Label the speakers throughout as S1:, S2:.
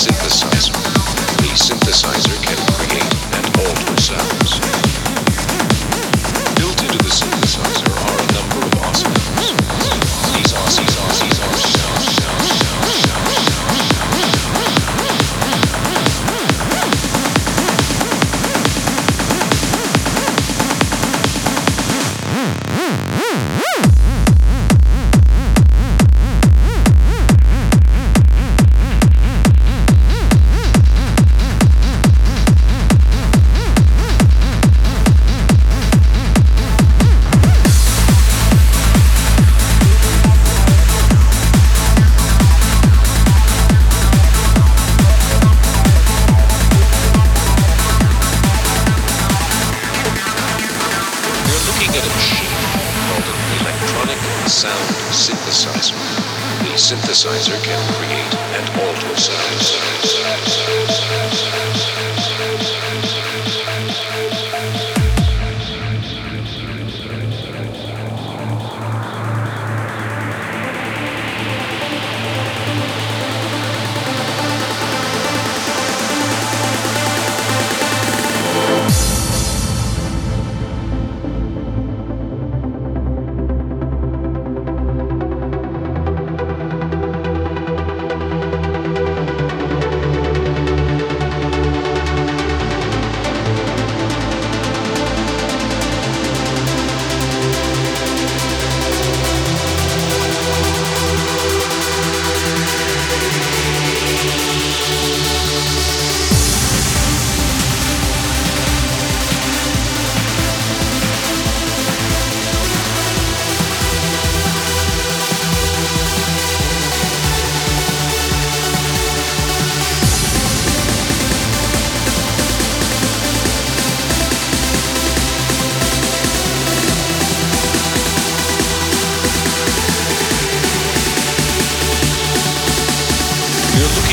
S1: synthesizer, the synthesizer.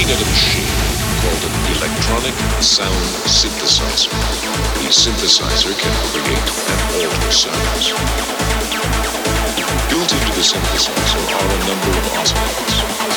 S1: At a machine called an electronic sound synthesizer. The synthesizer can create and alter sounds. Built into the synthesizer are a number of oscillators.